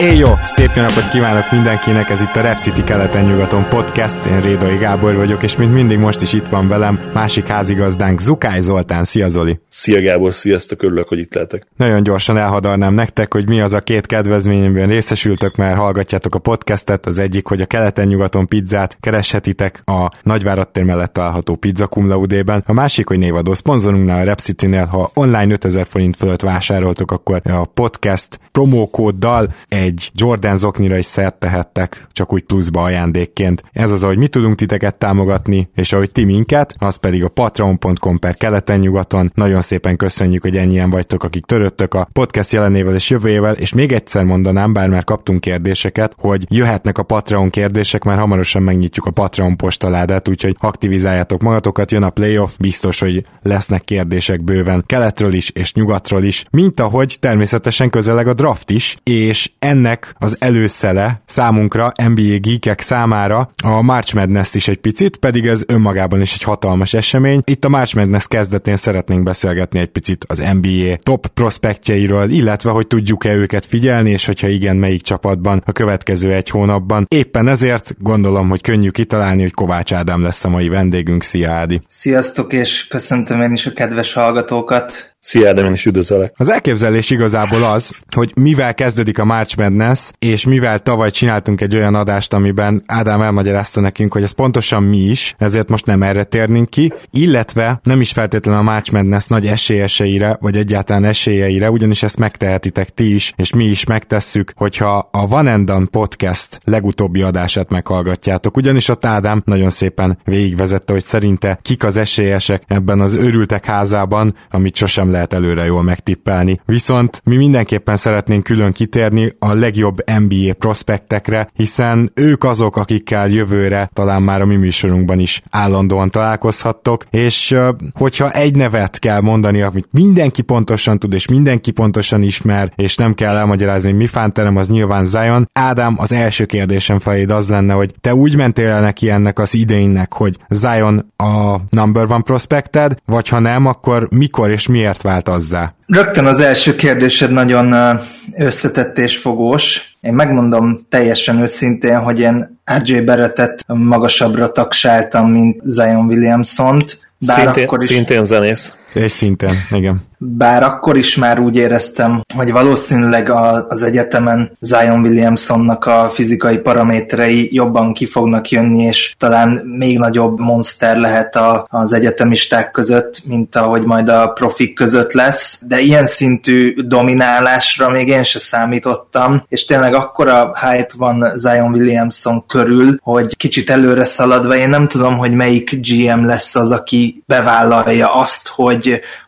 Éj jó! Szép jó napot kívánok mindenkinek, ez itt a Rep City keleten-nyugaton podcast, én Rédai Gábor vagyok, és mint mindig most is itt van velem másik házigazdánk, Zukály Zoltán. Szia Zoli! Szia Gábor, sziasztok, örülök, hogy itt lehetek. Nagyon gyorsan elhadarnám nektek, hogy mi az a két kedvezményben részesültök, mert hallgatjátok a podcastet, az egyik, hogy a keleten-nyugaton pizzát kereshetitek a Nagyvárad tér mellett található pizza cum laude-ben, a másik, hogy névadó szponzorunknál a Rep City-nél, ha online 5000 forint fölött vásároltok, akkor a podcast promókóddal egy egy Jordan zoknira is szert tehettek, csak úgy pluszba ajándékként. Ez az, ahogy mi tudunk titeket támogatni, és ahogy ti minket, az pedig a patreon.com per keleten-nyugaton. Nagyon szépen köszönjük, hogy ennyien vagytok, akik töröttök a podcast jelenével és jövőjével, és még egyszer mondanám, bár már kaptunk kérdéseket, hogy jöhetnek a Patreon kérdések, mert hamarosan megnyitjuk a Patreon postaládát, úgyhogy aktivizáljátok magatokat, jön a playoff, biztos, hogy lesznek kérdések bőven keletről is és nyugatról is, mint ahogy természetesen közeleg a draft is, és en ennek az előszele számunkra, NBA geekek számára a March Madness is egy picit, pedig ez önmagában is egy hatalmas esemény. Itt a March Madness kezdetén szeretnénk beszélgetni egy picit az NBA top prospektjeiről, illetve hogy tudjuk-e őket figyelni, és hogyha igen, melyik csapatban a következő egy hónapban. Éppen ezért gondolom, hogy könnyű kitalálni, hogy Kovács Ádám lesz a mai vendégünk. Szia Ádi! Sziasztok, és köszöntöm én is a kedves hallgatókat! Szia, Ádám, én is üdvözöllek. Az elképzelés igazából az, hogy mivel kezdődik a March Madness, és mivel tavaly csináltunk egy olyan adást, amiben Ádám elmagyarázta nekünk, hogy ez pontosan mi is, ezért most nem erre térnénk ki, illetve nem is feltétlenül a March Madness nagy esélyeseire, vagy egyáltalán esélyeire, ugyanis ezt megtehetitek ti is, és mi is megtesszük, hogyha a Van Done podcast legutóbbi adását meghallgatjátok, ugyanis ott Ádám nagyon szépen végigvezette, hogy szerinte kik az esélyesek ebben az őrültek házában, amit sosem nem lehet előre jól megtippelni. Viszont mi mindenképpen szeretnénk külön kitérni a legjobb NBA prospektekre, hiszen ők azok, akikkel jövőre talán már a mi műsorunkban is állandóan találkozhattok, és hogyha egy nevet kell mondani, amit mindenki pontosan tud, és mindenki pontosan ismer, és nem kell elmagyarázni, mi fánterem, az nyilván Zion. Ádám, az első kérdésem feléd az lenne, hogy te úgy mentél el neki ennek az idénynek, hogy Zion a number one prospected, vagy ha nem, akkor mikor és miért miért vált azzá? Rögtön az első kérdésed nagyon összetett és fogós. Én megmondom teljesen őszintén, hogy én RJ Berettet magasabbra taksáltam, mint Zion Williamson-t. Bár szintén, akkor is... szintén zenész. És szintén, igen. Bár akkor is már úgy éreztem, hogy valószínűleg az egyetemen Zion Williamsonnak a fizikai paraméterei jobban ki fognak jönni, és talán még nagyobb monster lehet a, az egyetemisták között, mint ahogy majd a profik között lesz. De ilyen szintű dominálásra még én se számítottam, és tényleg akkora hype van Zion Williamson körül, hogy kicsit előre szaladva én nem tudom, hogy melyik GM lesz az, aki bevállalja azt, hogy,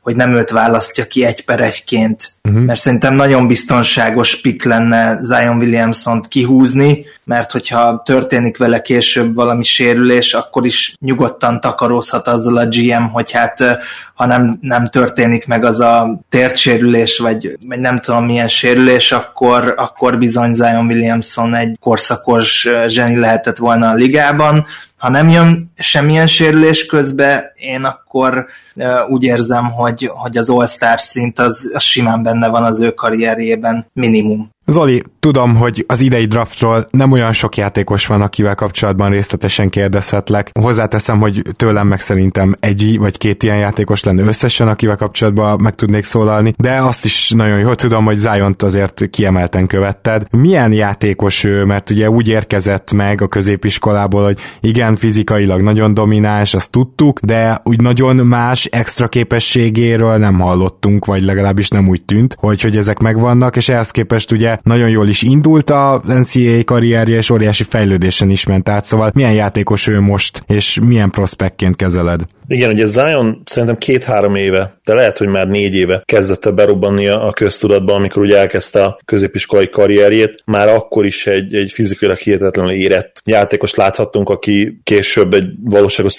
hogy nem őt választja ki egy per egyként, uh-huh. mert szerintem nagyon biztonságos pick lenne Zion Williamson-t kihúzni, mert hogyha történik vele később valami sérülés, akkor is nyugodtan takarózhat azzal a GM, hogy hát ha nem, nem történik meg az a tértsérülés, vagy, vagy nem tudom milyen sérülés, akkor, akkor bizony Zion Williamson egy korszakos zseni lehetett volna a ligában, ha nem jön semmilyen sérülés közbe, én akkor úgy érzem, hogy, hogy az All-Star szint az, az simán benne van az ő karrierjében minimum. Zoli, tudom, hogy az idei draftról nem olyan sok játékos van, akivel kapcsolatban részletesen kérdezhetlek. Hozzáteszem, hogy tőlem meg szerintem egy vagy két ilyen játékos lenne összesen, akivel kapcsolatban meg tudnék szólalni, de azt is nagyon jól tudom, hogy zion azért kiemelten követted. Milyen játékos ő, mert ugye úgy érkezett meg a középiskolából, hogy igen, fizikailag nagyon domináns, azt tudtuk, de úgy nagyon más extra képességéről nem hallottunk, vagy legalábbis nem úgy tűnt, hogy, hogy ezek megvannak, és ehhez képest ugye nagyon jól is indult a NCAA karrierje, és óriási fejlődésen is ment át, szóval milyen játékos ő most, és milyen prospektként kezeled? Igen, ugye Zion szerintem két-három éve, de lehet, hogy már négy éve kezdett berobbanni a köztudatba, amikor ugye elkezdte a középiskolai karrierjét. Már akkor is egy, egy fizikailag hihetetlenül érett játékos láthattunk, aki később egy valóságos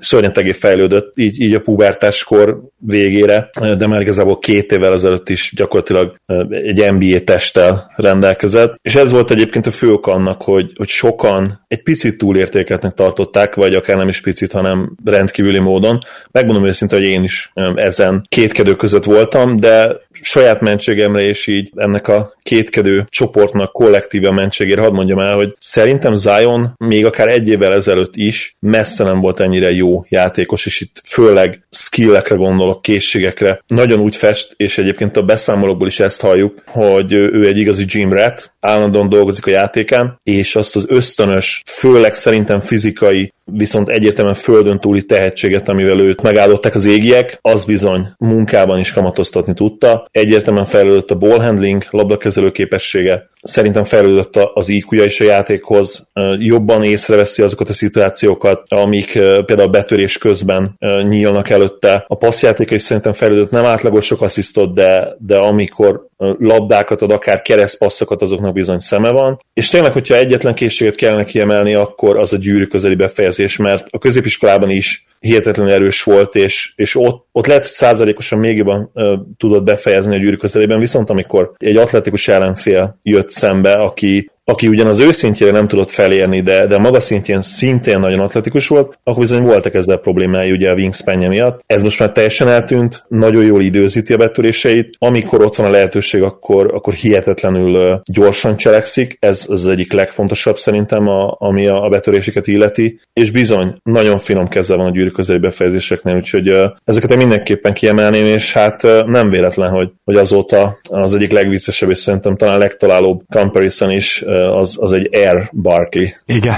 szörnyetegé fejlődött, így, így a pubertáskor végére, de már igazából két évvel ezelőtt is gyakorlatilag egy NBA testtel rendelkezett. És ez volt egyébként a fő ok annak, hogy, hogy sokan egy picit túlértékeltnek tartották, vagy akár nem is picit, hanem rendkívüli módon. Megmondom őszintén, hogy én is ezen kétkedő között voltam, de saját mentségemre és így ennek a kétkedő csoportnak kollektíve mentségére hadd mondjam el, hogy szerintem Zion még akár egy évvel ezelőtt is messze nem volt ennyire jó játékos, és itt főleg skillekre gondolok, készségekre. Nagyon úgy fest, és egyébként a beszámolókból is ezt halljuk, hogy ő egy igazi gym rat, állandóan dolgozik a játékán, és azt az ösztönös, főleg szerintem fizikai, viszont egyértelműen földön túli tehetséget, amivel őt megállották az égiek, az bizony munkában is kamatoztatni tudta. Egyértelműen fejlődött a ball handling, labdakezelő képessége, szerintem fejlődött az iq is a játékhoz, jobban észreveszi azokat a szituációkat, amik például betörés közben nyílnak előtte. A passzjátéka is szerintem fejlődött, nem átlagos sok asszisztot, de, de amikor labdákat ad, akár keresztpasszokat, azoknak bizony szeme van. És tényleg, hogyha egyetlen készséget kellene kiemelni, akkor az a gyűrű közeli befejezés, mert a középiskolában is hihetetlenül erős volt, és, és ott, ott lehet, hogy százalékosan még jobban uh, tudott befejezni a gyűrű közelében, viszont amikor egy atletikus ellenfél jött szembe, aki aki ugyan az őszintjére nem tudott felérni, de, de maga szintjén szintén nagyon atletikus volt, akkor bizony voltak ezzel problémái ugye a wingspanje miatt. Ez most már teljesen eltűnt, nagyon jól időzíti a betöréseit, amikor ott van a lehetőség, akkor, akkor hihetetlenül gyorsan cselekszik, ez, az egyik legfontosabb szerintem, a, ami a, a betöréseket illeti, és bizony, nagyon finom kezzel van a gyűrű közeli befejezéseknél, úgyhogy ezeket én mindenképpen kiemelném, és hát nem véletlen, hogy, hogy azóta az egyik legviccesebb, és szerintem talán legtalálóbb comparison is az, az egy Air Barkley Igen.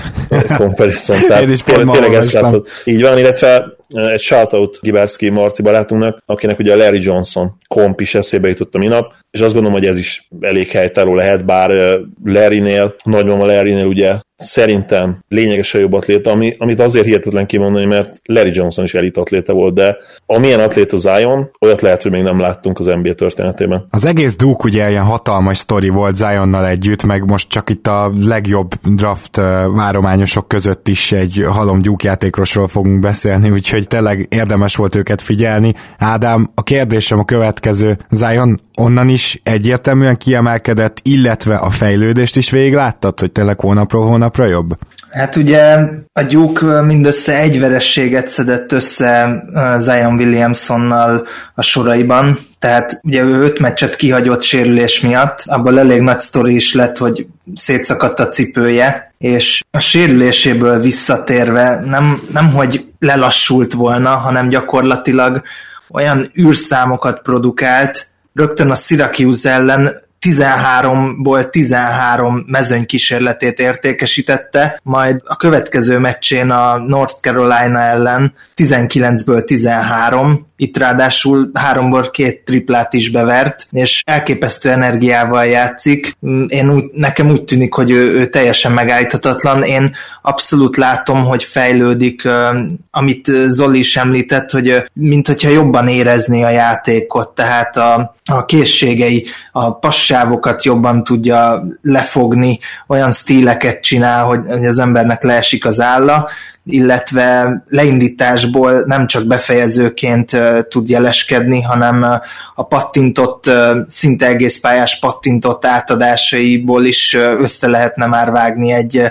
comparison. Tehát Én is tényleg, tényleg ezt látod. Így van, illetve egy shoutout Gibárszki Marci barátunknak, akinek ugye a Larry Johnson komp is eszébe jutott a minap, és azt gondolom, hogy ez is elég helytálló lehet, bár Larry-nél, nagymama Larry-nél ugye szerintem lényegesen jobb atléta, ami, amit azért hihetetlen kimondani, mert Larry Johnson is elit atléta volt, de amilyen atléta Zion, olyat lehet, hogy még nem láttunk az NBA történetében. Az egész Duke ugye ilyen hatalmas sztori volt Zionnal együtt, meg most csak itt a legjobb draft várományosok között is egy halom Duke játékosról fogunk beszélni, úgyhogy tényleg érdemes volt őket figyelni. Ádám, a kérdésem a következő. Zion onnan is egyértelműen kiemelkedett, illetve a fejlődést is végig láttad, hogy tényleg hónapról hónapra jobb? Hát ugye a Duke mindössze egy verességet szedett össze Zion Williamsonnal a soraiban, tehát ugye ő öt meccset kihagyott sérülés miatt, abból elég nagy sztori is lett, hogy szétszakadt a cipője, és a sérüléséből visszatérve nem, nem hogy lelassult volna, hanem gyakorlatilag olyan űrszámokat produkált, rögtön a Syracuse ellen 13-ból 13 mezőny kísérletét értékesítette, majd a következő meccsén a North Carolina ellen 19-ből 13, itt ráadásul háromból két triplát is bevert, és elképesztő energiával játszik. Én úgy, nekem úgy tűnik, hogy ő, ő teljesen megállíthatatlan. Én abszolút látom, hogy fejlődik, amit Zoli is említett, hogy mint hogyha jobban érezni a játékot, tehát a, a készségei, a passávokat jobban tudja lefogni, olyan stíleket csinál, hogy, hogy az embernek leesik az álla, illetve leindításból nem csak befejezőként tud jeleskedni, hanem a pattintott, szinte egész pályás pattintott átadásaiból is össze lehetne már vágni egy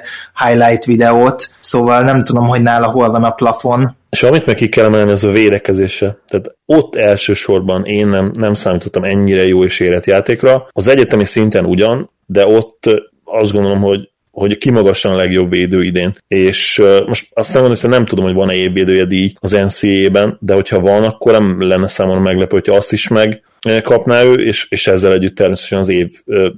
highlight videót, szóval nem tudom, hogy nála hol van a plafon. És amit meg ki kell emelni, az a védekezése. Tehát ott elsősorban én nem, nem számítottam ennyire jó és érett játékra. Az egyetemi szinten ugyan, de ott azt gondolom, hogy hogy kimagassan a legjobb védő idén. És uh, most azt nem mondom, hogy nem tudom, hogy van-e évvédője díj az NCAA-ben, de hogyha van, akkor nem lenne számomra meglepő, hogyha azt is meg kapná ő, és, és ezzel együtt természetesen az év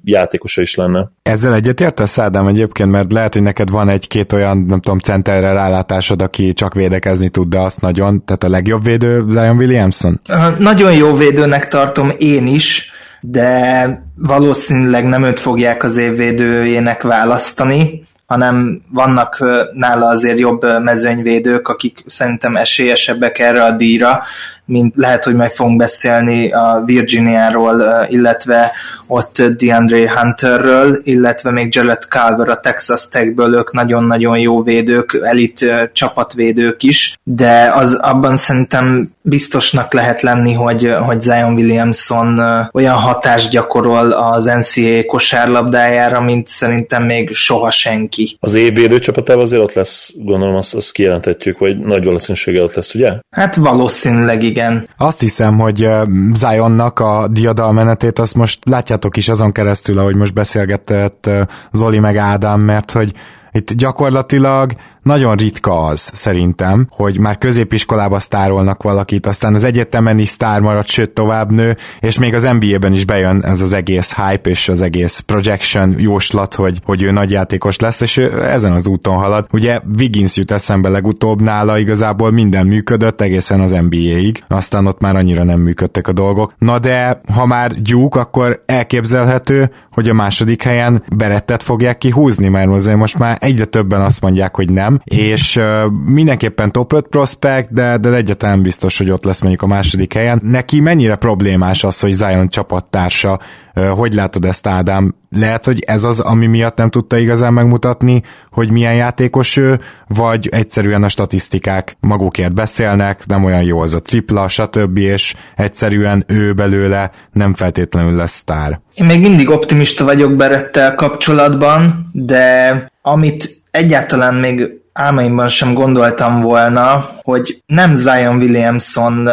játékosa is lenne. Ezzel egyetértesz, Ádám, egyébként, mert lehet, hogy neked van egy-két olyan, nem tudom, centerre rálátásod, aki csak védekezni tud, de azt nagyon, tehát a legjobb védő Zion Williamson? Nagyon jó védőnek tartom én is, de valószínűleg nem őt fogják az évvédőjének választani. hanem vannak nála azért jobb mezőnyvédők, akik szerintem esélyesebbek erre a díjra, mint lehet, hogy meg fogunk beszélni a Virginiáról, illetve ott DeAndre Hunterről, illetve még Jared Calver a Texas Techből, ők nagyon-nagyon jó védők, elit csapatvédők is, de az abban szerintem biztosnak lehet lenni, hogy, hogy Zion Williamson olyan hatást gyakorol az NCAA kosárlabdájára, mint szerintem még soha senki. Az év csapatában azért ott lesz, gondolom azt, azt kijelenthetjük, hogy nagy valószínűséggel ott lesz, ugye? Hát valószínűleg igen. Azt hiszem, hogy Zionnak a diadalmenetét azt most látjátok is azon keresztül, ahogy most beszélgetett Zoli meg Ádám, mert hogy itt gyakorlatilag nagyon ritka az szerintem, hogy már középiskolába sztárolnak valakit, aztán az egyetemen is sztár marad, sőt tovább nő, és még az NBA-ben is bejön ez az egész hype és az egész projection jóslat, hogy, hogy ő nagy játékos lesz, és ő ezen az úton halad. Ugye Wiggins jut eszembe legutóbb nála, igazából minden működött egészen az NBA-ig, aztán ott már annyira nem működtek a dolgok. Na de ha már gyúk, akkor elképzelhető, hogy a második helyen Berettet fogják kihúzni, mert azért most már egyre többen azt mondják, hogy nem, és uh, mindenképpen top 5 prospect, de, de egyáltalán biztos, hogy ott lesz mondjuk a második helyen. Neki mennyire problémás az, hogy Zion csapattársa, uh, hogy látod ezt Ádám? Lehet, hogy ez az, ami miatt nem tudta igazán megmutatni, hogy milyen játékos ő, vagy egyszerűen a statisztikák magukért beszélnek, nem olyan jó az a tripla, stb., és egyszerűen ő belőle nem feltétlenül lesz sztár. Én még mindig optimista vagyok Berettel kapcsolatban, de amit egyáltalán még álmaimban sem gondoltam volna, hogy nem Zion Williamson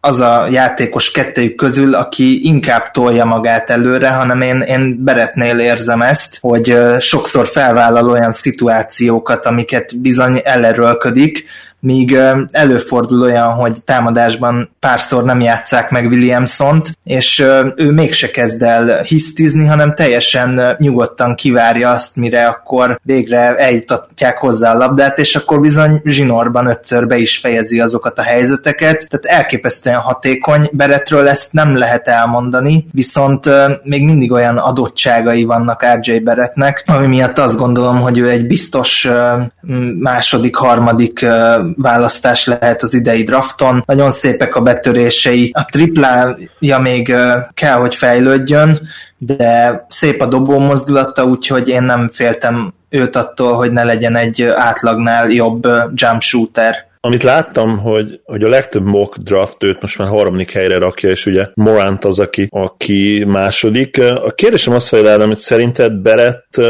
az a játékos kettőjük közül, aki inkább tolja magát előre, hanem én, én Beretnél érzem ezt, hogy sokszor felvállal olyan szituációkat, amiket bizony elerőlködik, míg előfordul olyan, hogy támadásban párszor nem játszák meg Williamson-t, és ő mégse kezd el hisztizni, hanem teljesen nyugodtan kivárja azt, mire akkor végre eljutatják hozzá a labdát, és akkor bizony zsinorban ötször be is fejezi azokat a helyzeteket, tehát elképesztően hatékony, Beretről ezt nem lehet elmondani, viszont még mindig olyan adottságai vannak RJ Beretnek, ami miatt azt gondolom, hogy ő egy biztos második, harmadik választás lehet az idei drafton. Nagyon szépek a betörései. A triplája még kell, hogy fejlődjön, de szép a dobó mozdulata, úgyhogy én nem féltem őt attól, hogy ne legyen egy átlagnál jobb jump shooter. Amit láttam, hogy, hogy a legtöbb mock draft őt most már harmadik helyre rakja, és ugye Morant az, aki, aki második. A kérdésem azt fejlődem, hogy szerinted Berett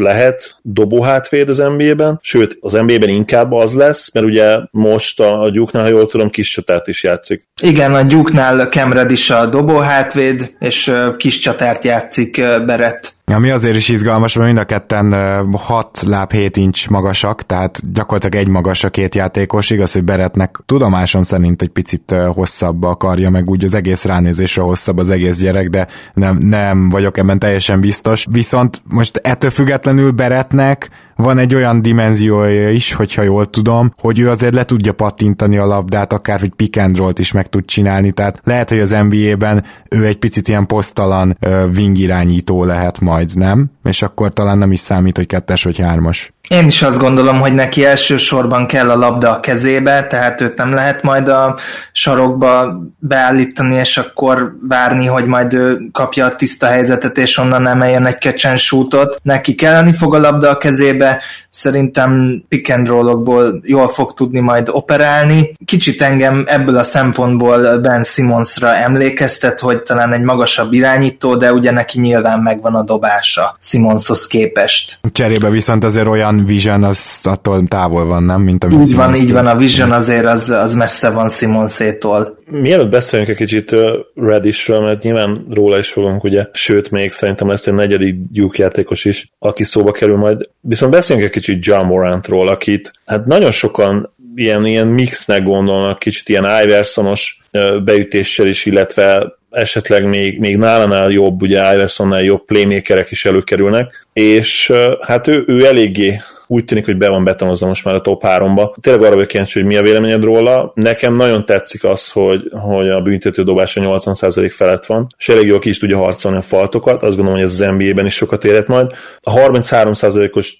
lehet dobóhátvéd az NBA-ben, sőt, az NBA-ben inkább az lesz, mert ugye most a, a Gyuknál, ha jól tudom, kis csatárt is játszik. Igen, a Gyuknál Kemred is a dobóhátvéd, és kis csatárt játszik Berett. Ami azért is izgalmas, mert mind a ketten 6 láb 7 incs magasak, tehát gyakorlatilag egy magas a két játékos, igaz, hogy Beretnek tudomásom szerint egy picit hosszabb a karja, meg úgy az egész ránézésre hosszabb az egész gyerek, de nem, nem vagyok ebben teljesen biztos. Viszont most ettől függetlenül Beretnek van egy olyan dimenziója is, hogyha jól tudom, hogy ő azért le tudja pattintani a labdát, akár hogy pick and roll-t is meg tud csinálni, tehát lehet, hogy az NBA-ben ő egy picit ilyen posztalan wing irányító lehet majd, nem? És akkor talán nem is számít, hogy kettes vagy hármas. Én is azt gondolom, hogy neki elsősorban kell a labda a kezébe, tehát őt nem lehet majd a sarokba beállítani, és akkor várni, hogy majd ő kapja a tiszta helyzetet, és onnan emeljen egy kecsen sútot. Neki kelleni fog a labda a kezébe, szerintem pick and roll jól fog tudni majd operálni. Kicsit engem ebből a szempontból Ben Simmonsra emlékeztet, hogy talán egy magasabb irányító, de ugye neki nyilván megvan a dobása Simmonshoz képest. Cserébe viszont azért olyan Vision az attól távol van, nem? Mint amit így van, így van, a Vision azért az, az messze van Simonszétól. Mielőtt beszéljünk egy kicsit Redishről, mert nyilván róla is fogunk, ugye, sőt, még szerintem lesz egy negyedik Duke játékos is, aki szóba kerül majd. Viszont beszéljünk egy kicsit John Morantról, akit hát nagyon sokan ilyen, ilyen mixnek gondolnak, kicsit ilyen Iversonos beütéssel is, illetve esetleg még, még nálánál jobb, ugye Iversonnál jobb playmakerek is előkerülnek, és hát ő, ő eléggé úgy tűnik, hogy be van betonozva most már a top 3-ba. Tényleg arra vagyok kíváncsi, hogy mi a véleményed róla. Nekem nagyon tetszik az, hogy, hogy a büntető dobása 80% felett van, és elég jól ki is tudja harcolni a faltokat. Azt gondolom, hogy ez az NBA-ben is sokat érhet majd. A 33%-os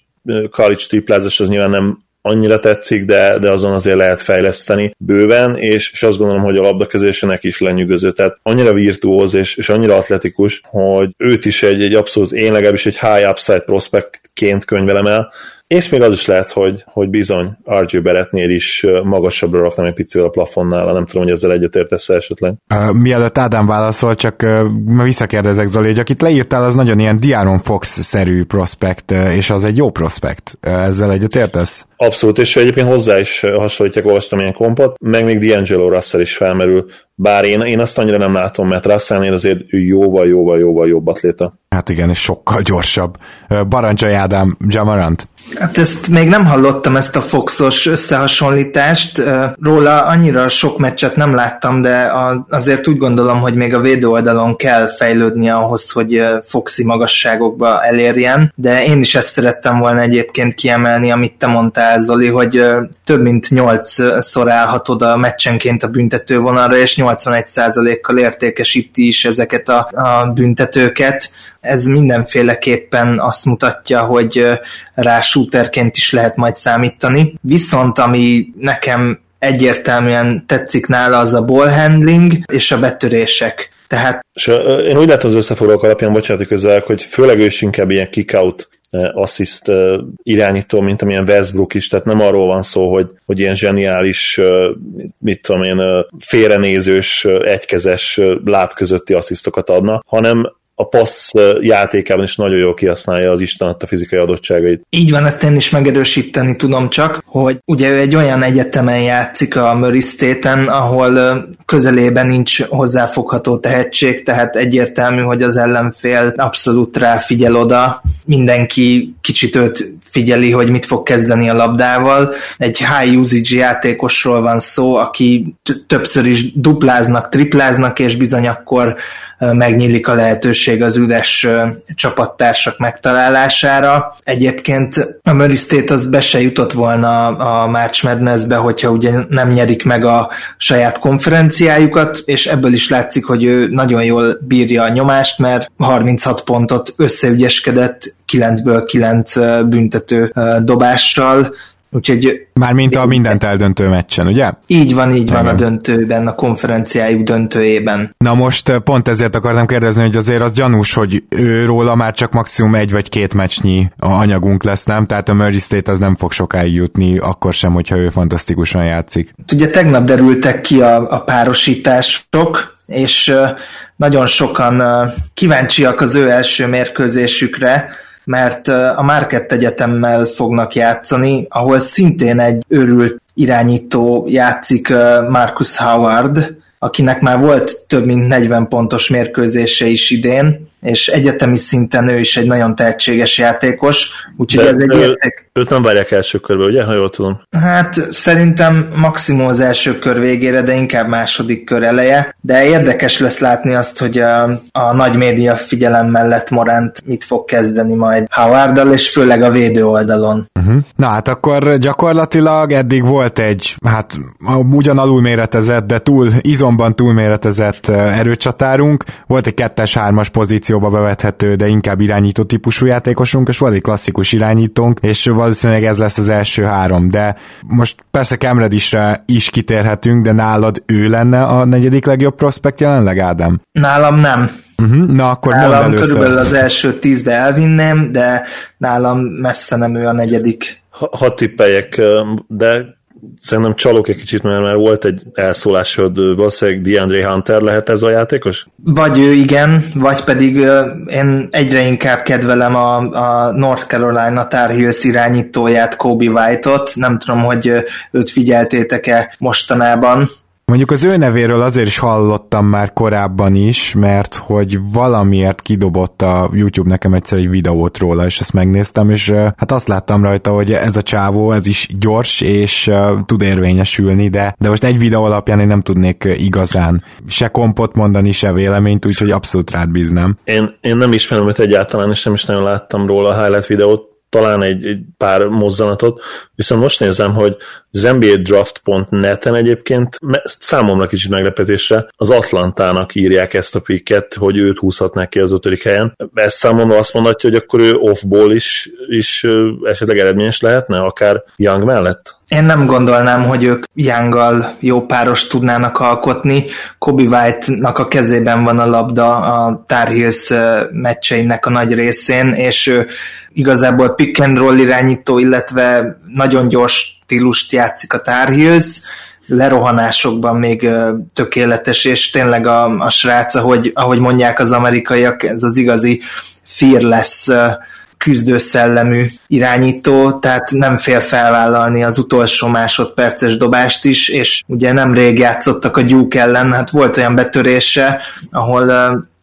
college triplázás az nyilván nem annyira tetszik, de, de azon azért lehet fejleszteni bőven, és, és azt gondolom, hogy a labdakezésének is lenyűgöző. Tehát annyira virtuóz és, és annyira atletikus, hogy őt is egy, egy abszolút, én legalábbis egy high upside prospectként könyvelem el, és még az is lehet, hogy, hogy bizony RJ Beretnél is magasabbra raknám egy picivel a plafonnál, nem tudom, hogy ezzel egyetértesz esetleg. Uh, mielőtt Ádám válaszol, csak uh, visszakérdezek Zoli, hogy akit leírtál, az nagyon ilyen Diaron Fox-szerű prospekt, uh, és az egy jó prospekt. Uh, ezzel egyetértesz? Abszolút, és egyébként hozzá is hasonlítják, olvastam ilyen kompot, meg még D'Angelo Russell is felmerül, bár én, én azt annyira nem látom, mert Russellnél azért jóval, jóval, jóval jobb atléta. Hát igen, és sokkal gyorsabb. Barancsai Ádám, Jamarant. Hát ezt még nem hallottam, ezt a Foxos összehasonlítást. Róla annyira sok meccset nem láttam, de azért úgy gondolom, hogy még a védő oldalon kell fejlődni ahhoz, hogy Foxi magasságokba elérjen, de én is ezt szerettem volna egyébként kiemelni, amit te mondtál, Zoli, hogy több mint 8-szor állhatod a meccsenként a büntetővonalra, és 81%-kal értékesíti is ezeket a, a büntetőket, ez mindenféleképpen azt mutatja, hogy rá shooterként is lehet majd számítani. Viszont ami nekem egyértelműen tetszik nála, az a ball handling és a betörések. Tehát... És én úgy látom az összefoglalók alapján, bocsánat, közel, hogy főleg ő is inkább ilyen kick-out assist irányító, mint amilyen Westbrook is, tehát nem arról van szó, hogy, hogy ilyen zseniális, mit tudom én, félrenézős, egykezes láb közötti asszisztokat adna, hanem a passz játékában is nagyon jól kihasználja az Isten a fizikai adottságait. Így van, ezt én is megerősíteni tudom csak, hogy ugye ő egy olyan egyetemen játszik a Murray State-en, ahol közelében nincs hozzáfogható tehetség, tehát egyértelmű, hogy az ellenfél abszolút ráfigyel oda, mindenki kicsit őt figyeli, hogy mit fog kezdeni a labdával. Egy high usage játékosról van szó, aki többször is dupláznak, tripláznak, és bizony akkor megnyílik a lehetőség az üres csapattársak megtalálására. Egyébként a Murray State az be se jutott volna a March Madness-be, hogyha ugye nem nyerik meg a saját konferenciájukat, és ebből is látszik, hogy ő nagyon jól bírja a nyomást, mert 36 pontot összeügyeskedett 9-ből 9 büntető dobással, Úgyhogy... Mármint a mindent eldöntő meccsen, ugye? Így van, így Igen. van a döntőben, a konferenciájuk döntőjében. Na most pont ezért akartam kérdezni, hogy azért az gyanús, hogy ő róla már csak maximum egy vagy két meccsnyi anyagunk lesz, nem? Tehát a Mergy State az nem fog sokáig jutni, akkor sem, hogyha ő fantasztikusan játszik. Ugye tegnap derültek ki a, a párosítások, és nagyon sokan kíváncsiak az ő első mérkőzésükre, mert a Market Egyetemmel fognak játszani, ahol szintén egy őrült irányító játszik Marcus Howard, akinek már volt több mint 40 pontos mérkőzése is idén, és egyetemi szinten ő is egy nagyon tehetséges játékos, úgyhogy ez egy érték. Őt nem várják első körbe, ugye, ha jól tudom? Hát szerintem maximum az első kör végére, de inkább második kör eleje, de érdekes lesz látni azt, hogy a, a nagy média figyelem mellett Morant mit fog kezdeni majd Howarddal, és főleg a védő oldalon. Uh-huh. Na hát akkor gyakorlatilag eddig volt egy, hát ugyan alulméretezett, de túl, izomban túlméretezett erőcsatárunk, volt egy kettes-hármas pozíció pozícióba bevethető, de inkább irányító típusú játékosunk, és van egy klasszikus irányítónk, és valószínűleg ez lesz az első három, de most persze Kemredisre is kitérhetünk, de nálad ő lenne a negyedik legjobb prospekt jelenleg, Ádám? Nálam nem. Uh-huh. Na, akkor nálam mondd körülbelül az első tízbe elvinném, de nálam messze nem ő a negyedik. Ha, ha tippeljek, de szerintem csalok egy kicsit, mert már volt egy elszólásod, valószínűleg DeAndre Hunter lehet ez a játékos? Vagy ő igen, vagy pedig én egyre inkább kedvelem a, a North Carolina Tar Heels irányítóját, Kobe White-ot. Nem tudom, hogy őt figyeltétek-e mostanában. Mondjuk az ő nevéről azért is hallottam már korábban is, mert hogy valamiért kidobott a YouTube nekem egyszer egy videót róla, és ezt megnéztem, és hát azt láttam rajta, hogy ez a csávó, ez is gyors, és uh, tud érvényesülni, de, de most egy videó alapján én nem tudnék igazán se kompot mondani, se véleményt, úgyhogy abszolút rád bíznám. Én, én nem ismerem őt egyáltalán, és nem is nagyon láttam róla a highlight videót, talán egy, egy pár mozzanatot, viszont most nézem, hogy az NBA Draft.net-en egyébként számomra kicsit meglepetésre az Atlantának írják ezt a picket, hogy őt húzhatnák ki az ötödik helyen. Ez számomra azt mondhatja, hogy akkor ő off-ball is, is esetleg eredményes lehetne, akár Young mellett? Én nem gondolnám, hogy ők Younggal jó páros tudnának alkotni. Kobe White-nak a kezében van a labda a Tar Heels meccseinek a nagy részén, és ő igazából pick and roll irányító, illetve nagyon gyors stílust játszik a Tar Heels, lerohanásokban még tökéletes, és tényleg a, a srác, ahogy, ahogy mondják az amerikaiak, ez az igazi fearless küzdőszellemű irányító, tehát nem fél felvállalni az utolsó másodperces dobást is, és ugye nemrég játszottak a Duke ellen, hát volt olyan betörése, ahol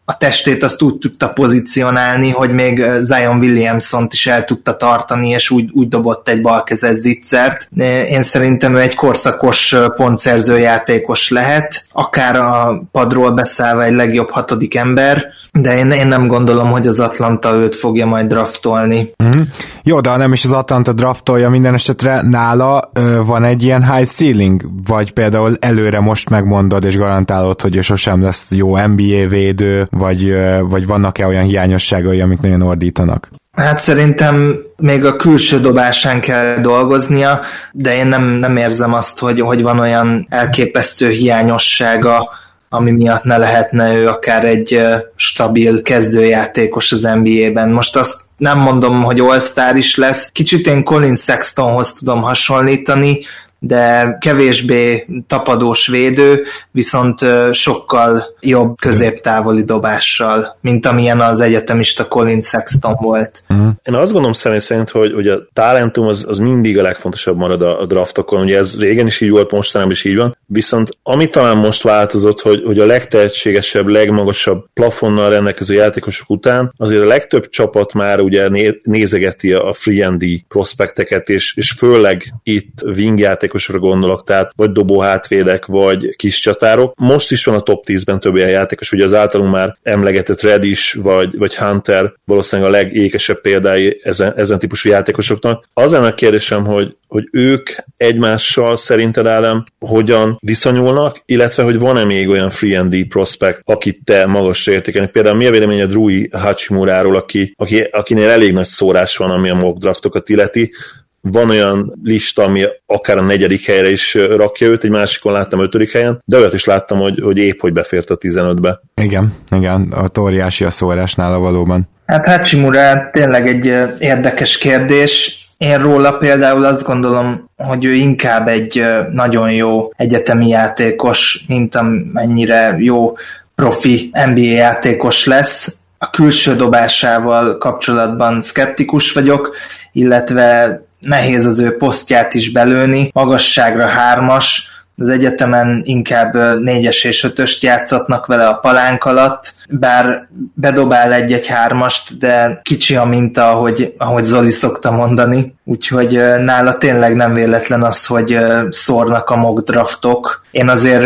a testét azt úgy tudta pozícionálni, hogy még Zion williamson is el tudta tartani, és úgy, úgy dobott egy balkezes zicsert. Én szerintem egy korszakos pontszerző játékos lehet, akár a padról beszállva egy legjobb hatodik ember, de én, én nem gondolom, hogy az Atlanta őt fogja majd draftolni. Mm. Jó, de nem is az Atlanta draftolja minden esetre, nála ö, van egy ilyen high ceiling, vagy például előre most megmondod és garantálod, hogy sosem lesz jó NBA védő, vagy, vagy vannak-e olyan hiányosságai, amik nagyon ordítanak? Hát szerintem még a külső dobásán kell dolgoznia, de én nem, nem érzem azt, hogy, hogy van olyan elképesztő hiányossága, ami miatt ne lehetne ő akár egy stabil kezdőjátékos az NBA-ben. Most azt nem mondom, hogy All-Star is lesz. Kicsit én Colin Sextonhoz tudom hasonlítani, de kevésbé tapadós védő, viszont sokkal jobb középtávoli dobással, mint amilyen az egyetemista Colin Sexton volt. Uh-huh. Én azt gondolom személy szerint, hogy, hogy a talentum az, az mindig a legfontosabb marad a, a draftokon, ugye ez régen is így volt, mostanában is így van, viszont ami talán most változott, hogy, hogy a legtehetségesebb, legmagasabb plafonnal rendelkező játékosok után azért a legtöbb csapat már ugye nézegeti a free and prospekteket, és, és főleg itt wing játékosra gondolok, tehát vagy dobó hátvédek, vagy kis csatárok. Most is van a top 10-ben több ilyen játékos, ugye az általunk már emlegetett Redis, vagy, vagy Hunter valószínűleg a legékesebb példái ezen, ezen típusú játékosoknak. Az a kérdésem, hogy, hogy ők egymással szerinted Ádám hogyan viszonyulnak, illetve hogy van-e még olyan free and prospect, akit te magas értékelni. Például mi a véleményed Rui Hachimuráról, aki, aki, akinél elég nagy szórás van, ami a mock draftokat illeti, van olyan lista, ami akár a negyedik helyre is rakja őt, egy másikon láttam ötödik helyen, de olyat is láttam, hogy, hogy épp hogy befért a 15-be. Igen, igen, a óriási a szórás nála valóban. Hát Hachimura tényleg egy érdekes kérdés. Én róla például azt gondolom, hogy ő inkább egy nagyon jó egyetemi játékos, mint amennyire jó profi NBA játékos lesz. A külső dobásával kapcsolatban szkeptikus vagyok, illetve nehéz az ő posztját is belőni, magasságra hármas, az egyetemen inkább négyes és ötöst játszatnak vele a palánk alatt, bár bedobál egy-egy hármast, de kicsi a minta, ahogy, ahogy Zoli szokta mondani. Úgyhogy nála tényleg nem véletlen az, hogy szórnak a mock draftok. Én azért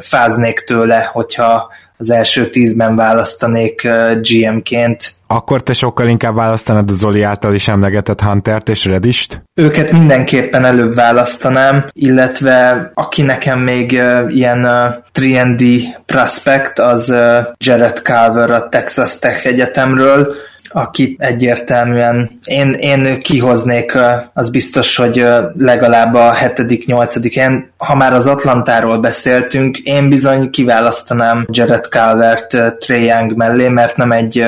fáznék tőle, hogyha az első tízben választanék GM-ként. Akkor te sokkal inkább választanád a Zoli által is emlegetett Huntert és Redist? Őket mindenképpen előbb választanám, illetve aki nekem még ilyen uh, 3D prospect, az Jared Carver a Texas Tech Egyetemről, akit egyértelműen én, én kihoznék, az biztos, hogy legalább a hetedik, nyolcadik helyen. Ha már az Atlantáról beszéltünk, én bizony kiválasztanám Jared Calvert Trae Young mellé, mert nem egy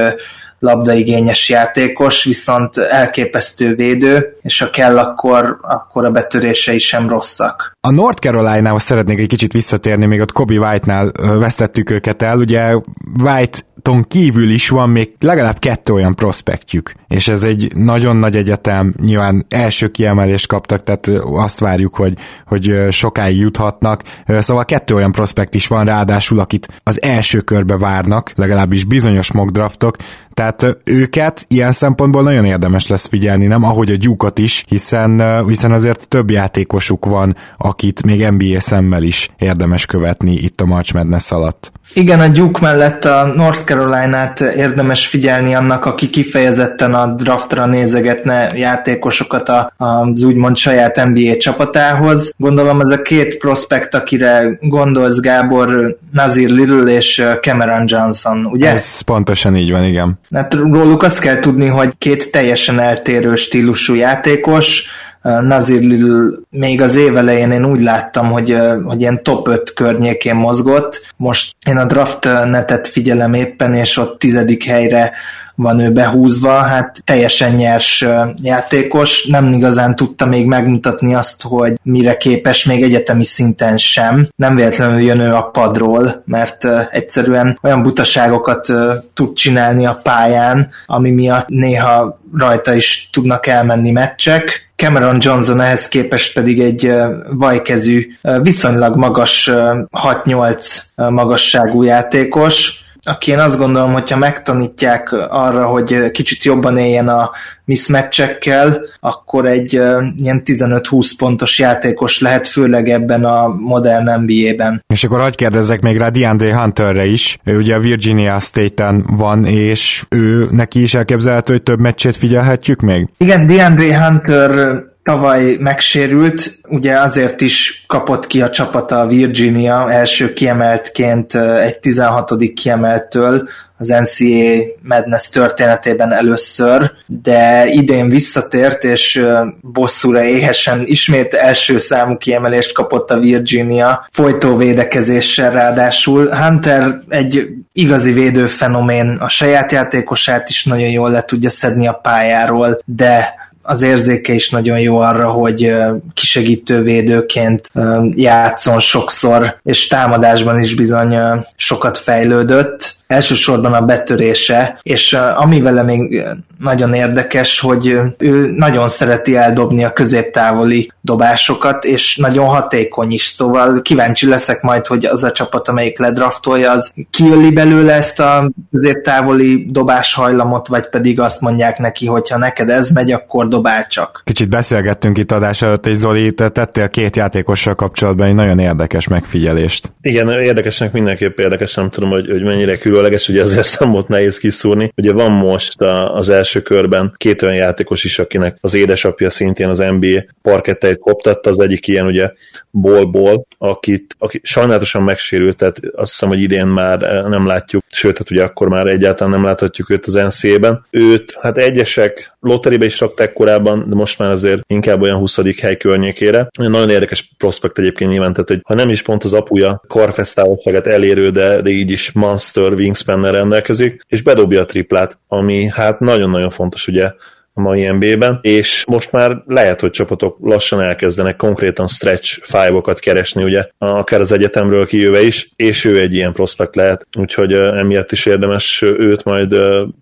labdaigényes játékos, viszont elképesztő védő, és ha kell, akkor, akkor a betörései sem rosszak. A North Carolina-hoz szeretnék egy kicsit visszatérni, még ott Kobe White-nál vesztettük őket el. Ugye White ton kívül is van még legalább kettő olyan prospektjük, és ez egy nagyon nagy egyetem, nyilván első kiemelést kaptak, tehát azt várjuk, hogy, hogy sokáig juthatnak, szóval kettő olyan prospekt is van ráadásul, akit az első körbe várnak, legalábbis bizonyos mock draftok, Tehát őket ilyen szempontból nagyon érdemes lesz figyelni, nem? Ahogy a gyúkat is, hiszen, hiszen azért több játékosuk van, akit még NBA szemmel is érdemes követni itt a March Madness alatt. Igen, a Duke mellett a North Carolina-t érdemes figyelni annak, aki kifejezetten a draftra nézegetne játékosokat az úgymond saját NBA csapatához. Gondolom ez a két prospekt, akire gondolsz Gábor, Nazir Little és Cameron Johnson, ugye? Ez pontosan így van, igen. Hát róluk azt kell tudni, hogy két teljesen eltérő stílusú játékos, Nazir Little még az év elején én úgy láttam, hogy, hogy ilyen top 5 környékén mozgott. Most én a draft netet figyelem éppen, és ott tizedik helyre van ő behúzva, hát teljesen nyers játékos, nem igazán tudta még megmutatni azt, hogy mire képes még egyetemi szinten sem. Nem véletlenül jön ő a padról, mert egyszerűen olyan butaságokat tud csinálni a pályán, ami miatt néha rajta is tudnak elmenni meccsek. Cameron Johnson ehhez képest pedig egy vajkezű, viszonylag magas 6-8 magasságú játékos, aki én azt gondolom, hogyha megtanítják arra, hogy kicsit jobban éljen a mismatchekkel, akkor egy ilyen 15-20 pontos játékos lehet, főleg ebben a modern NBA-ben. És akkor hagyd kérdezzek még rá DeAndre Hunterre is. Ő ugye a Virginia State-en van, és ő neki is elképzelhető, hogy több meccsét figyelhetjük még? Igen, DeAndre Hunter tavaly megsérült, ugye azért is kapott ki a csapata a Virginia első kiemeltként egy 16. kiemeltől az NCAA Madness történetében először, de idén visszatért, és bosszúra éhesen ismét első számú kiemelést kapott a Virginia folytó védekezéssel ráadásul. Hunter egy igazi védőfenomén, a saját játékosát is nagyon jól le tudja szedni a pályáról, de az érzéke is nagyon jó arra, hogy kisegítő védőként játszon sokszor, és támadásban is bizony sokat fejlődött elsősorban a betörése, és ami vele még nagyon érdekes, hogy ő nagyon szereti eldobni a középtávoli dobásokat, és nagyon hatékony is, szóval kíváncsi leszek majd, hogy az a csapat, amelyik ledraftolja, az kiöli belőle ezt a középtávoli dobáshajlamot, vagy pedig azt mondják neki, hogy ha neked ez megy, akkor dobál csak. Kicsit beszélgettünk itt adás előtt, és Zoli, te tettél két játékossal kapcsolatban egy nagyon érdekes megfigyelést. Igen, érdekesnek mindenképp érdekes, nem tudom, hogy, hogy mennyire külön különleges, ugye nem volt nehéz kiszúrni. Ugye van most az első körben két olyan játékos is, akinek az édesapja szintén az NBA parketteit koptatta, az egyik ilyen ugye Bol-Bol, akit, aki sajnálatosan megsérült, tehát azt hiszem, hogy idén már nem látjuk, sőt, hát ugye akkor már egyáltalán nem láthatjuk őt az NCA-ben. Őt, hát egyesek lotteribe is rakták korábban, de most már azért inkább olyan 20. hely környékére. Nagyon érdekes prospekt egyébként nyilván, tehát hogy ha nem is pont az apuja karfesztávolságát elérő, de, de így is monster wingspan rendelkezik, és bedobja a triplát, ami hát nagyon-nagyon fontos ugye a mai NBA-ben, és most már lehet, hogy csapatok lassan elkezdenek konkrétan stretch five keresni, ugye, akár az egyetemről kijöve is, és ő egy ilyen prospekt lehet, úgyhogy emiatt is érdemes őt majd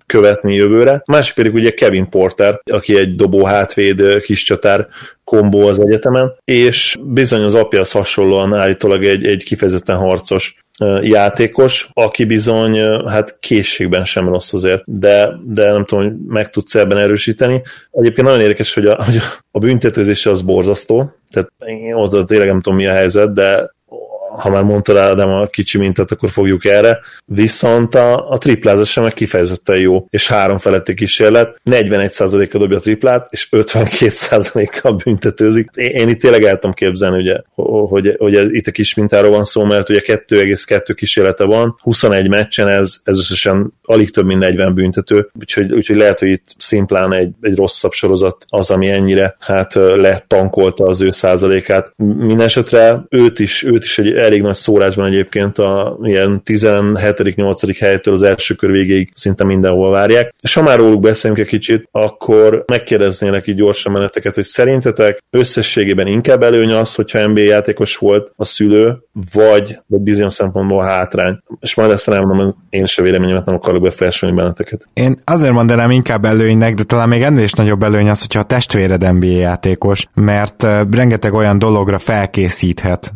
követni jövőre. Másik pedig ugye Kevin Porter, aki egy dobó hátvéd kis csatár kombó az egyetemen, és bizony az apja az hasonlóan állítólag egy, egy kifejezetten harcos játékos, aki bizony hát készségben sem rossz azért, de, de nem tudom, hogy meg tudsz ebben erősíteni. Egyébként nagyon érdekes, hogy a, hogy a büntetőzése az borzasztó, tehát én ott tényleg nem tudom mi a helyzet, de ha már mondta rá Adam a kicsi mintát, akkor fogjuk erre. Viszont a, a triplázás meg kifejezetten jó, és három feletti kísérlet, 41%-a dobja a triplát, és 52%-kal büntetőzik. Én, én itt tényleg el tudom képzelni, ugye, hogy, hogy itt a kis mintáról van szó, mert ugye 2,2 kísérlete van, 21 meccsen ez, ez összesen alig több mint 40 büntető, úgyhogy, úgyhogy lehet, hogy itt szimplán egy, egy rosszabb sorozat az, ami ennyire hát letankolta az ő százalékát. Mindenesetre őt is, őt is egy elég nagy szórásban egyébként a ilyen 17.-8. helytől az első kör végéig szinte mindenhol várják. És ha már róluk beszélünk egy kicsit, akkor megkérdeznélek így gyorsan meneteket, hogy szerintetek összességében inkább előny az, hogyha NBA játékos volt a szülő, vagy, vagy bizonyos szempontból hátrány. És majd ezt nem mondom, én se véleményemet nem akarok befolyásolni benneteket. Én azért mondanám inkább előnynek, de talán még ennél is nagyobb előny az, hogyha a testvéred NBA játékos, mert rengeteg olyan dologra felkészíthet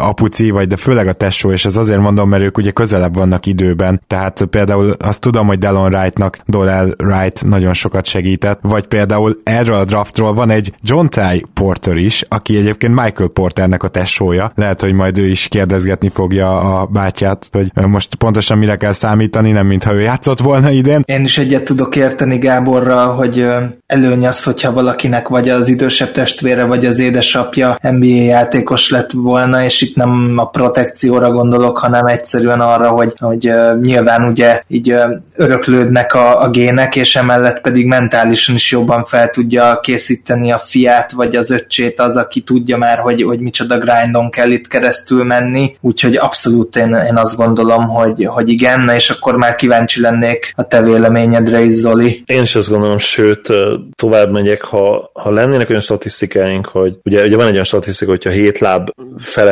apuci, vagy de főleg a tesó, és ez azért mondom, mert ők ugye közelebb vannak időben, tehát például azt tudom, hogy Delon Wrightnak Dolel Wright nagyon sokat segített, vagy például erről a draftról van egy John Ty Porter is, aki egyébként Michael Porternek a tesója, lehet, hogy majd ő is kérdezgetni fogja a bátyát, hogy most pontosan mire kell számítani, nem mintha ő játszott volna idén. Én is egyet tudok érteni Gáborral, hogy előny az, hogyha valakinek vagy az idősebb testvére, vagy az édesapja NBA játékos lett volna, és itt nem a protekcióra gondolok, hanem egyszerűen arra, hogy, hogy nyilván ugye így öröklődnek a, a gének, és emellett pedig mentálisan is jobban fel tudja készíteni a fiát, vagy az öccsét az, aki tudja már, hogy, hogy micsoda grindon kell itt keresztül menni, úgyhogy abszolút én, én azt gondolom, hogy, hogy igen, és akkor már kíváncsi lennék a te véleményedre is, Zoli. Én is azt gondolom, sőt, tovább megyek, ha, ha lennének olyan statisztikáink, hogy ugye, ugye van egy olyan statisztika, hogyha 7 láb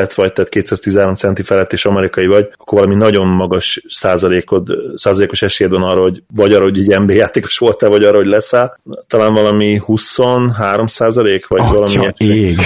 felett vagy, tehát 213 centi felett és amerikai vagy, akkor valami nagyon magas százalékod, százalékos esélyed van arra, hogy vagy arra, hogy egy NBA játékos voltál, vagy arra, hogy leszel. Talán valami 23 százalék, vagy Atya valami ég.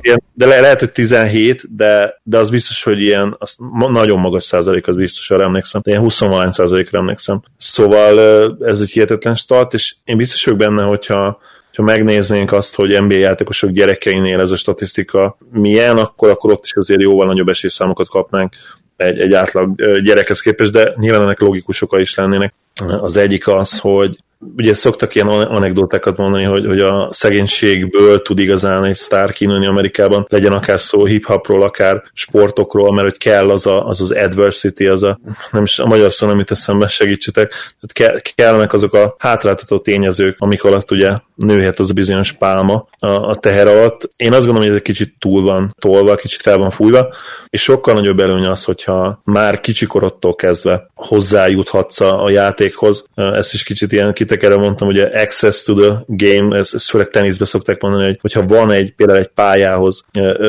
ilyen, de le, lehet, hogy 17, de, de az biztos, hogy ilyen az nagyon magas százalék, az biztos, arra emlékszem. De ilyen 20 százalékra emlékszem. Szóval ez egy hihetetlen start, és én biztos vagyok benne, hogyha ha megnéznénk azt, hogy NBA játékosok gyerekeinél ez a statisztika milyen, akkor, akkor ott is azért jóval nagyobb esélyszámokat kapnánk egy, egy átlag gyerekhez képest, de nyilván ennek logikus is lennének. Az egyik az, hogy ugye szoktak ilyen anekdotákat mondani, hogy, hogy a szegénységből tud igazán egy sztár kínálni Amerikában, legyen akár szó hip-hopról, akár sportokról, mert hogy kell az a, az, az adversity, az a, nem is a magyar szó nem jut eszembe, segítsetek, tehát ke, kellnek azok a hátráltató tényezők, amik alatt ugye nőhet az a bizonyos pálma a, a teher alatt. Én azt gondolom, hogy ez egy kicsit túl van tolva, kicsit fel van fújva, és sokkal nagyobb előny az, hogyha már kicsikorodtól kezdve hozzájuthatsz a játékhoz. Ezt is kicsit ilyen kitekerre mondtam, hogy access to the game, ezt, ezt főleg teniszbe szokták mondani, hogy hogyha van egy például egy pályához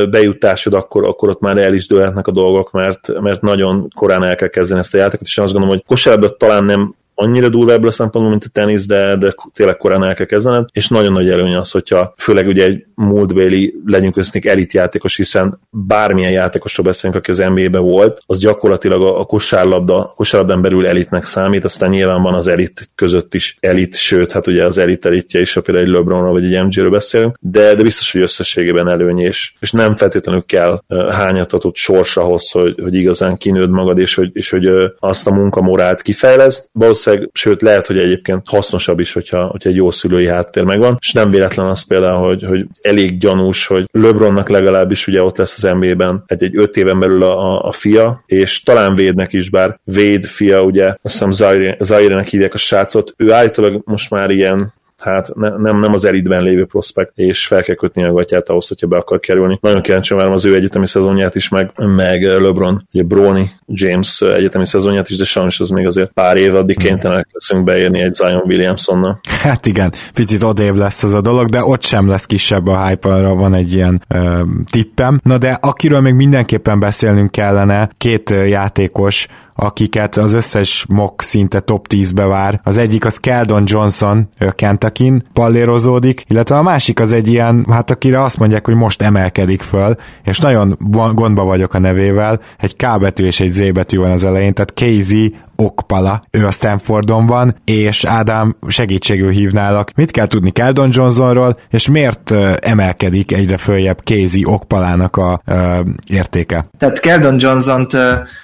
bejutásod, akkor, akkor ott már el is dőlhetnek a dolgok, mert, mert nagyon korán el kell kezdeni ezt a játékot, és én azt gondolom, hogy kosárlabda talán nem annyira durva ebből a szempontból, mint a tenisz, de, de tényleg korán el kell kezdened, és nagyon nagy előny az, hogyha főleg ugye egy múltbéli, legyünk össznik elit játékos, hiszen bármilyen játékosról beszélünk, aki az NBA-be volt, az gyakorlatilag a, a kosárlabda, kosárlabdán belül elitnek számít, aztán nyilván van az elit között is elit, sőt, hát ugye az elit elitje is, ha például egy LeBronról vagy egy MJ-ről beszélünk, de, de biztos, hogy összességében előny, és, és nem feltétlenül kell hányatatott sors ahhoz, hogy, hogy igazán kinőd magad, és hogy, és hogy azt a munkamorált kifejleszt. Valószínűleg, sőt, lehet, hogy egyébként hasznosabb is, hogyha, hogyha egy jó szülői háttér megvan, és nem véletlen az például, hogy, hogy elég gyanús, hogy LeBronnak legalábbis ugye ott lesz az NBA-ben egy, egy öt éven belül a, a fia, és talán Védnek is, bár Véd fia, ugye, azt hiszem Zaire-nek hívják a srácot, ő állítólag most már ilyen hát ne, nem, nem az elitben lévő prospekt, és fel kell kötni a gatyát ahhoz, hogyha be akar kerülni. Nagyon kíváncsi várom az ő egyetemi szezonját is, meg, meg LeBron, ugye Brony James egyetemi szezonját is, de sajnos az még azért pár év addig kénytelenek leszünk beérni egy Zion Williamsonnal. Hát igen, picit odébb lesz ez a dolog, de ott sem lesz kisebb a hype van egy ilyen ö, tippem. Na de akiről még mindenképpen beszélnünk kellene, két játékos, akiket az összes mock szinte top 10-be vár. Az egyik az Keldon Johnson, ő Kentucky pallérozódik, illetve a másik az egy ilyen, hát akire azt mondják, hogy most emelkedik föl, és nagyon gondba vagyok a nevével, egy K betű és egy Z betű van az elején, tehát KZ Okpala, ő a Stanfordon van, és Ádám segítségül hívnálak. Mit kell tudni Keldon Johnsonról, és miért emelkedik egyre följebb Casey Okpalának a uh, értéke? Tehát Keldon Johnson-t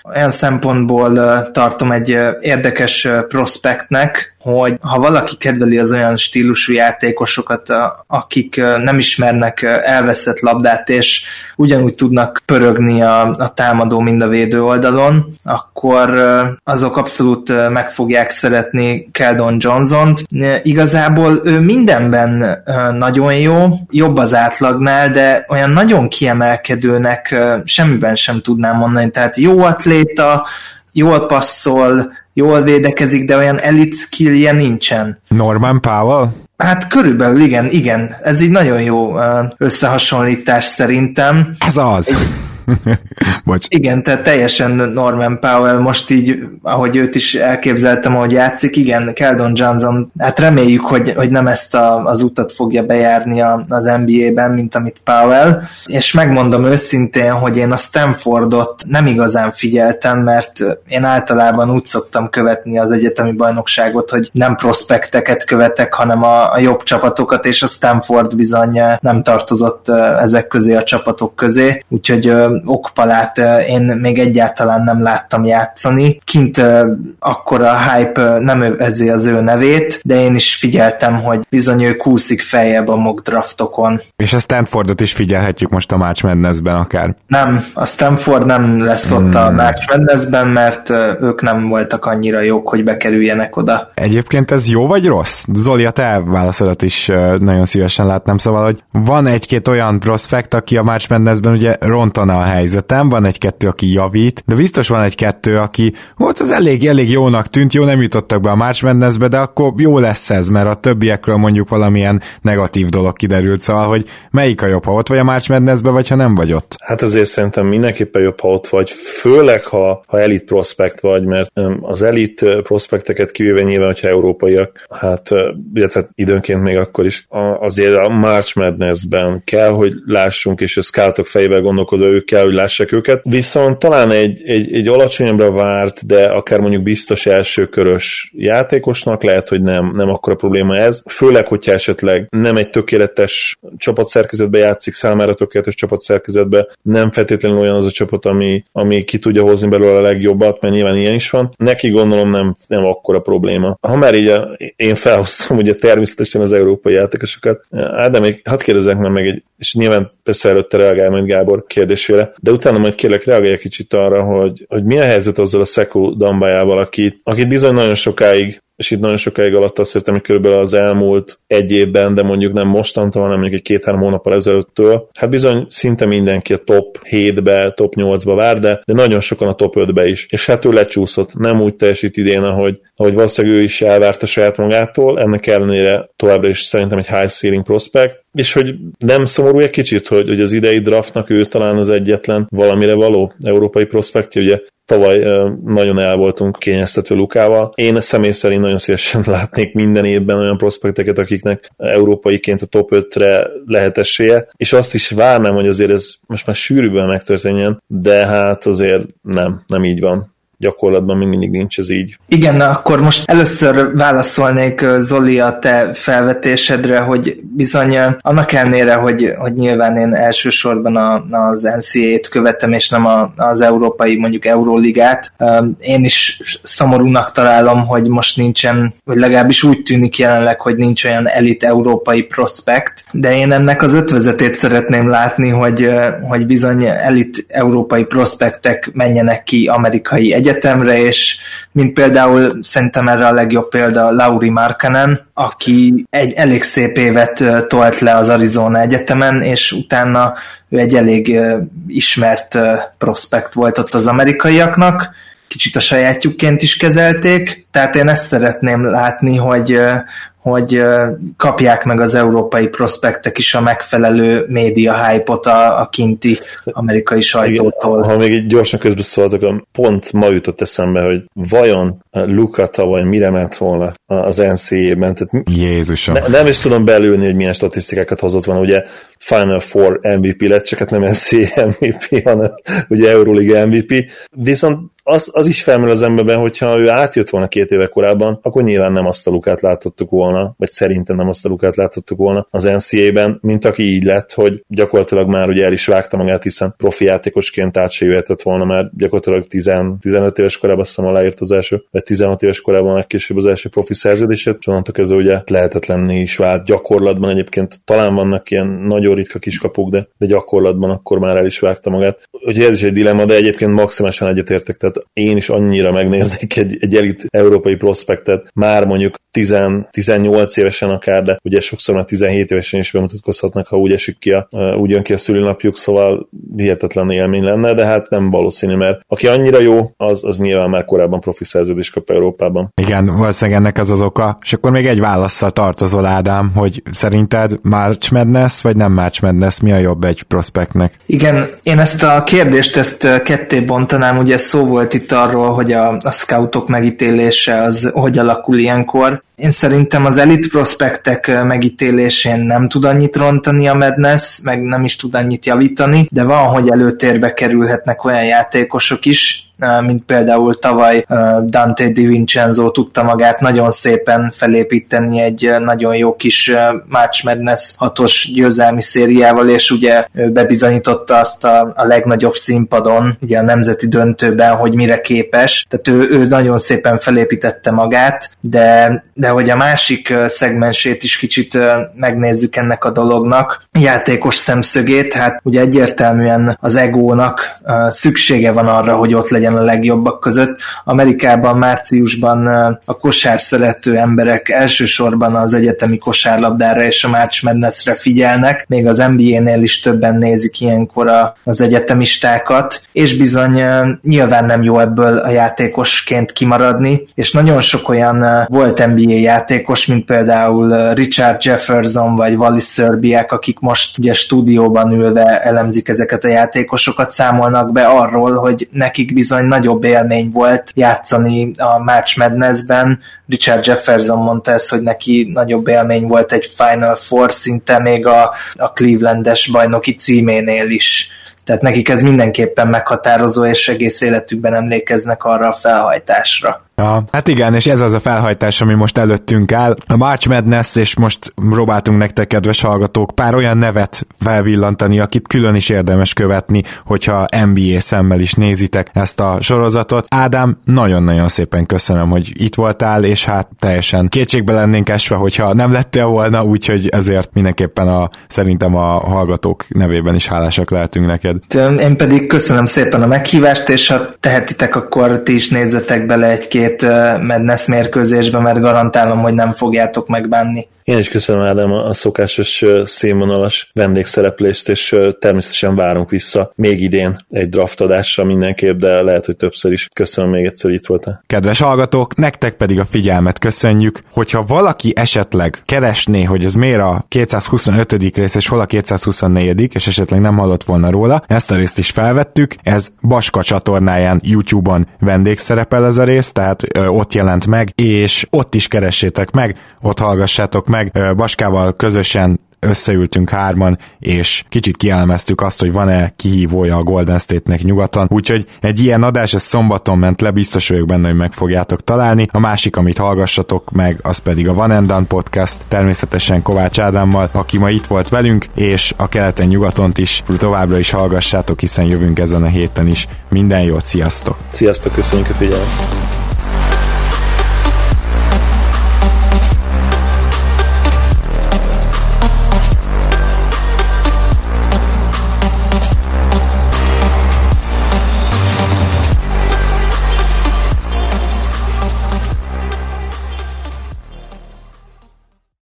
olyan szempontból tartom egy érdekes prospektnek, hogy ha valaki kedveli az olyan stílusú játékosokat, akik nem ismernek elveszett labdát, és ugyanúgy tudnak pörögni a, a támadó, mind a védő oldalon, akkor azok abszolút meg fogják szeretni Keldon Johnson-t. Igazából ő mindenben nagyon jó, jobb az átlagnál, de olyan nagyon kiemelkedőnek semmiben sem tudnám mondani. Tehát jó atléta, jól passzol, jól védekezik, de olyan elit skillje nincsen. Norman Powell? Hát körülbelül igen, igen. Ez egy nagyon jó összehasonlítás szerintem. Ez az. Bocs. Igen, tehát teljesen Norman Powell, most így, ahogy őt is elképzeltem, hogy játszik, igen, Keldon Johnson, hát reméljük, hogy, hogy nem ezt a, az utat fogja bejárni a, az NBA-ben, mint amit Powell, és megmondom őszintén, hogy én a Stanfordot nem igazán figyeltem, mert én általában úgy szoktam követni az egyetemi bajnokságot, hogy nem prospekteket követek, hanem a, a jobb csapatokat, és a Stanford bizony nem tartozott ezek közé a csapatok közé, úgyhogy Okpalát én még egyáltalán nem láttam játszani. Kint akkor a hype nem övezi az ő nevét, de én is figyeltem, hogy bizony ő kúszik feljebb a mock draftokon. És a Stanfordot is figyelhetjük most a March Madness-ben akár. Nem, a Stanford nem lesz ott hmm. a March Madness-ben, mert ők nem voltak annyira jók, hogy bekerüljenek oda. Egyébként ez jó vagy rossz? Zoli, a te válaszodat is nagyon szívesen látnám, szóval, hogy van egy-két olyan prospekt, aki a March Madness-ben ugye rontana a helyzetem, van egy-kettő, aki javít, de biztos van egy-kettő, aki volt az elég, elég jónak tűnt, jó nem jutottak be a March Madness-be, de akkor jó lesz ez, mert a többiekről mondjuk valamilyen negatív dolog kiderült, szóval, hogy melyik a jobb, ha ott vagy a March madness vagy ha nem vagy ott? Hát azért szerintem mindenképpen jobb, ha ott vagy, főleg, ha, ha elit prospekt vagy, mert az elit prospekteket kivéve nyilván, hogyha európaiak, hát illetve időnként még akkor is, azért a March Madness-ben kell, hogy lássunk, és a scoutok fejével gondolkodva ők kell, hogy lássák őket, viszont talán egy, egy, egy alacsonyabbra várt, de akár mondjuk biztos elsőkörös játékosnak lehet, hogy nem, nem akkora probléma ez, főleg, hogyha esetleg nem egy tökéletes csapatszerkezetbe játszik, számára tökéletes csapatszerkezetbe, nem feltétlenül olyan az a csapat, ami, ami ki tudja hozni belőle a legjobbat, mert nyilván ilyen is van. Neki gondolom nem, nem akkora probléma. Ha már így a, én felhoztam ugye természetesen az európai játékosokat, Ádám, hadd kérdezzek meg, meg egy, és nyilván persze előtte reagál majd Gábor kérdésére, de utána majd kérlek reagálj kicsit arra, hogy, hogy mi a helyzet azzal a Szekó Dambájával, akit, akit bizony nagyon sokáig és itt nagyon sokáig alatt azt értem, hogy körülbelül az elmúlt egy évben, de mondjuk nem mostantól, hanem mondjuk egy két-három hónappal ezelőttől, hát bizony szinte mindenki a top 7-be, top 8-ba vár, de, de nagyon sokan a top 5-be is. És hát ő lecsúszott, nem úgy teljesít idén, ahogy, ahogy valószínűleg ő is elvárta saját magától, ennek ellenére továbbra is szerintem egy high ceiling prospect, és hogy nem szomorú egy kicsit, hogy, hogy az idei draftnak ő talán az egyetlen valamire való európai prospektje, ugye tavaly nagyon el voltunk kényeztetve Lukával. Én személy szerint nagyon szívesen látnék minden évben olyan prospekteket, akiknek európaiként a top 5-re lehet esélye, és azt is várnám, hogy azért ez most már sűrűbben megtörténjen, de hát azért nem, nem így van gyakorlatban még mindig nincs ez így. Igen, akkor most először válaszolnék Zoli a te felvetésedre, hogy bizony annak ellenére, hogy, hogy nyilván én elsősorban a, az NCAA-t követem, és nem a, az európai, mondjuk Euróligát, én is szomorúnak találom, hogy most nincsen, vagy legalábbis úgy tűnik jelenleg, hogy nincs olyan elit európai prospekt, de én ennek az ötvezetét szeretném látni, hogy, hogy bizony elit európai prospektek menjenek ki amerikai egyetemre, egyetemre, és mint például szerintem erre a legjobb példa Lauri Markanen, aki egy elég szép évet tolt le az Arizona Egyetemen, és utána ő egy elég ismert prospekt volt ott az amerikaiaknak, kicsit a sajátjukként is kezelték, tehát én ezt szeretném látni, hogy, hogy kapják meg az európai prospektek is a megfelelő média hype-ot a, a kinti amerikai sajtótól. Ha még egy gyorsan közbeszóltak, pont ma jutott eszembe, hogy vajon Luka tavaly mire ment volna az NCAA-ben. Tehát Jézusom. Ne, nem is tudom belülni, hogy milyen statisztikákat hozott van. Ugye Final Four MVP lett, csak hát nem NCAA MVP, hanem ugye Euroleague MVP. Viszont az, az is felmerül az emberben, hogyha ő átjött volna két éve korábban, akkor nyilván nem azt a lukát láthattuk volna, vagy szerintem nem azt a lukát láthattuk volna az NCAA-ben, mint aki így lett, hogy gyakorlatilag már ugye el is vágta magát, hiszen profi játékosként át se jöhetett volna, mert gyakorlatilag 10, 15 éves korában azt hiszem aláírt az első, vagy 16 éves korában legkésőbb az első profi szerződését, és onnantól kezdve ugye lehetetlenné is vált gyakorlatban egyébként talán vannak ilyen nagyon ritka kiskapuk, de, de gyakorlatban akkor már el is vágta magát. Úgyhogy ez is egy dilemma, de egyébként maximálisan egyetértek, tehát én is annyira megnéznék egy, egy elit európai prospektet, már mondjuk 10-18 évesen akár, de ugye sokszor már 17 évesen is bemutatkozhatnak, ha úgy esik ki a, úgy jön ki a szülinapjuk, szóval hihetetlen élmény lenne, de hát nem valószínű, mert aki annyira jó, az, az nyilván már korábban profi szerződés kap Európában. Igen, valószínűleg ennek az az oka. És akkor még egy válaszsal tartozol, Ádám, hogy szerinted March Madness, vagy nem March Madness, mi a jobb egy prospektnek? Igen, én ezt a kérdést ezt ketté bontanám, ugye szó volt itt arról, hogy a, a scoutok megítélése az hogy alakul ilyenkor. Én szerintem az elit prospektek megítélésén nem tud annyit rontani a Madness, meg nem is tud annyit javítani, de van, hogy előtérbe kerülhetnek olyan játékosok is, mint például tavaly Dante Di Vincenzo tudta magát nagyon szépen felépíteni egy nagyon jó kis March Madness hatos győzelmi szériával, és ugye bebizonyította azt a, a legnagyobb színpadon, ugye a nemzeti döntőben, hogy mire képes. Tehát ő, ő nagyon szépen felépítette magát, de, de hogy a másik szegmensét is kicsit megnézzük ennek a dolognak, játékos szemszögét, hát ugye egyértelműen az egónak szüksége van arra, hogy ott legyen a legjobbak között. Amerikában márciusban a kosár szerető emberek elsősorban az egyetemi kosárlabdára és a March Madness-re figyelnek, még az NBA-nél is többen nézik ilyenkor az egyetemistákat, és bizony nyilván nem jó ebből a játékosként kimaradni, és nagyon sok olyan volt NBA játékos, mint például Richard Jefferson vagy Wallis Serbiak, akik most ugye stúdióban ülve elemzik ezeket a játékosokat, számolnak be arról, hogy nekik bizony nagyobb élmény volt játszani a March Madness-ben. Richard Jefferson mondta ezt, hogy neki nagyobb élmény volt egy Final Four szinte még a, a Clevelandes bajnoki címénél is. Tehát nekik ez mindenképpen meghatározó, és egész életükben emlékeznek arra a felhajtásra. Ja, hát igen, és ez az a felhajtás, ami most előttünk áll. A March Madness, és most próbáltunk nektek, kedves hallgatók, pár olyan nevet felvillantani, akit külön is érdemes követni, hogyha NBA szemmel is nézitek ezt a sorozatot. Ádám, nagyon-nagyon szépen köszönöm, hogy itt voltál, és hát teljesen kétségbe lennénk esve, hogyha nem lettél volna, úgyhogy ezért mindenképpen a, szerintem a hallgatók nevében is hálásak lehetünk neked. Én pedig köszönöm szépen a meghívást, és ha tehetitek, akkor ti is nézzetek bele egy-két két Madness mérkőzésbe, mert garantálom, hogy nem fogjátok megbánni. Én is köszönöm Ádám a szokásos színvonalas vendégszereplést, és természetesen várunk vissza még idén egy draftadásra mindenképp, de lehet, hogy többször is. Köszönöm még egyszer, hogy itt voltál. Kedves hallgatók, nektek pedig a figyelmet köszönjük. Hogyha valaki esetleg keresné, hogy ez miért a 225. rész, és hol a 224. és esetleg nem hallott volna róla, ezt a részt is felvettük, ez Baska csatornáján YouTube-on vendégszerepel ez a rész, tehát ott jelent meg, és ott is keressétek meg, ott hallgassátok meg, Baskával közösen összeültünk hárman, és kicsit kielemeztük azt, hogy van-e kihívója a Golden State-nek nyugaton, úgyhogy egy ilyen adás, ez szombaton ment le, biztos vagyok benne, hogy meg fogjátok találni. A másik, amit hallgassatok meg, az pedig a Van Done Podcast, természetesen Kovács Ádámmal, aki ma itt volt velünk, és a keleten-nyugaton is továbbra is hallgassátok, hiszen jövünk ezen a héten is. Minden jót, sziasztok! Sziasztok, köszönjük a figyelmet!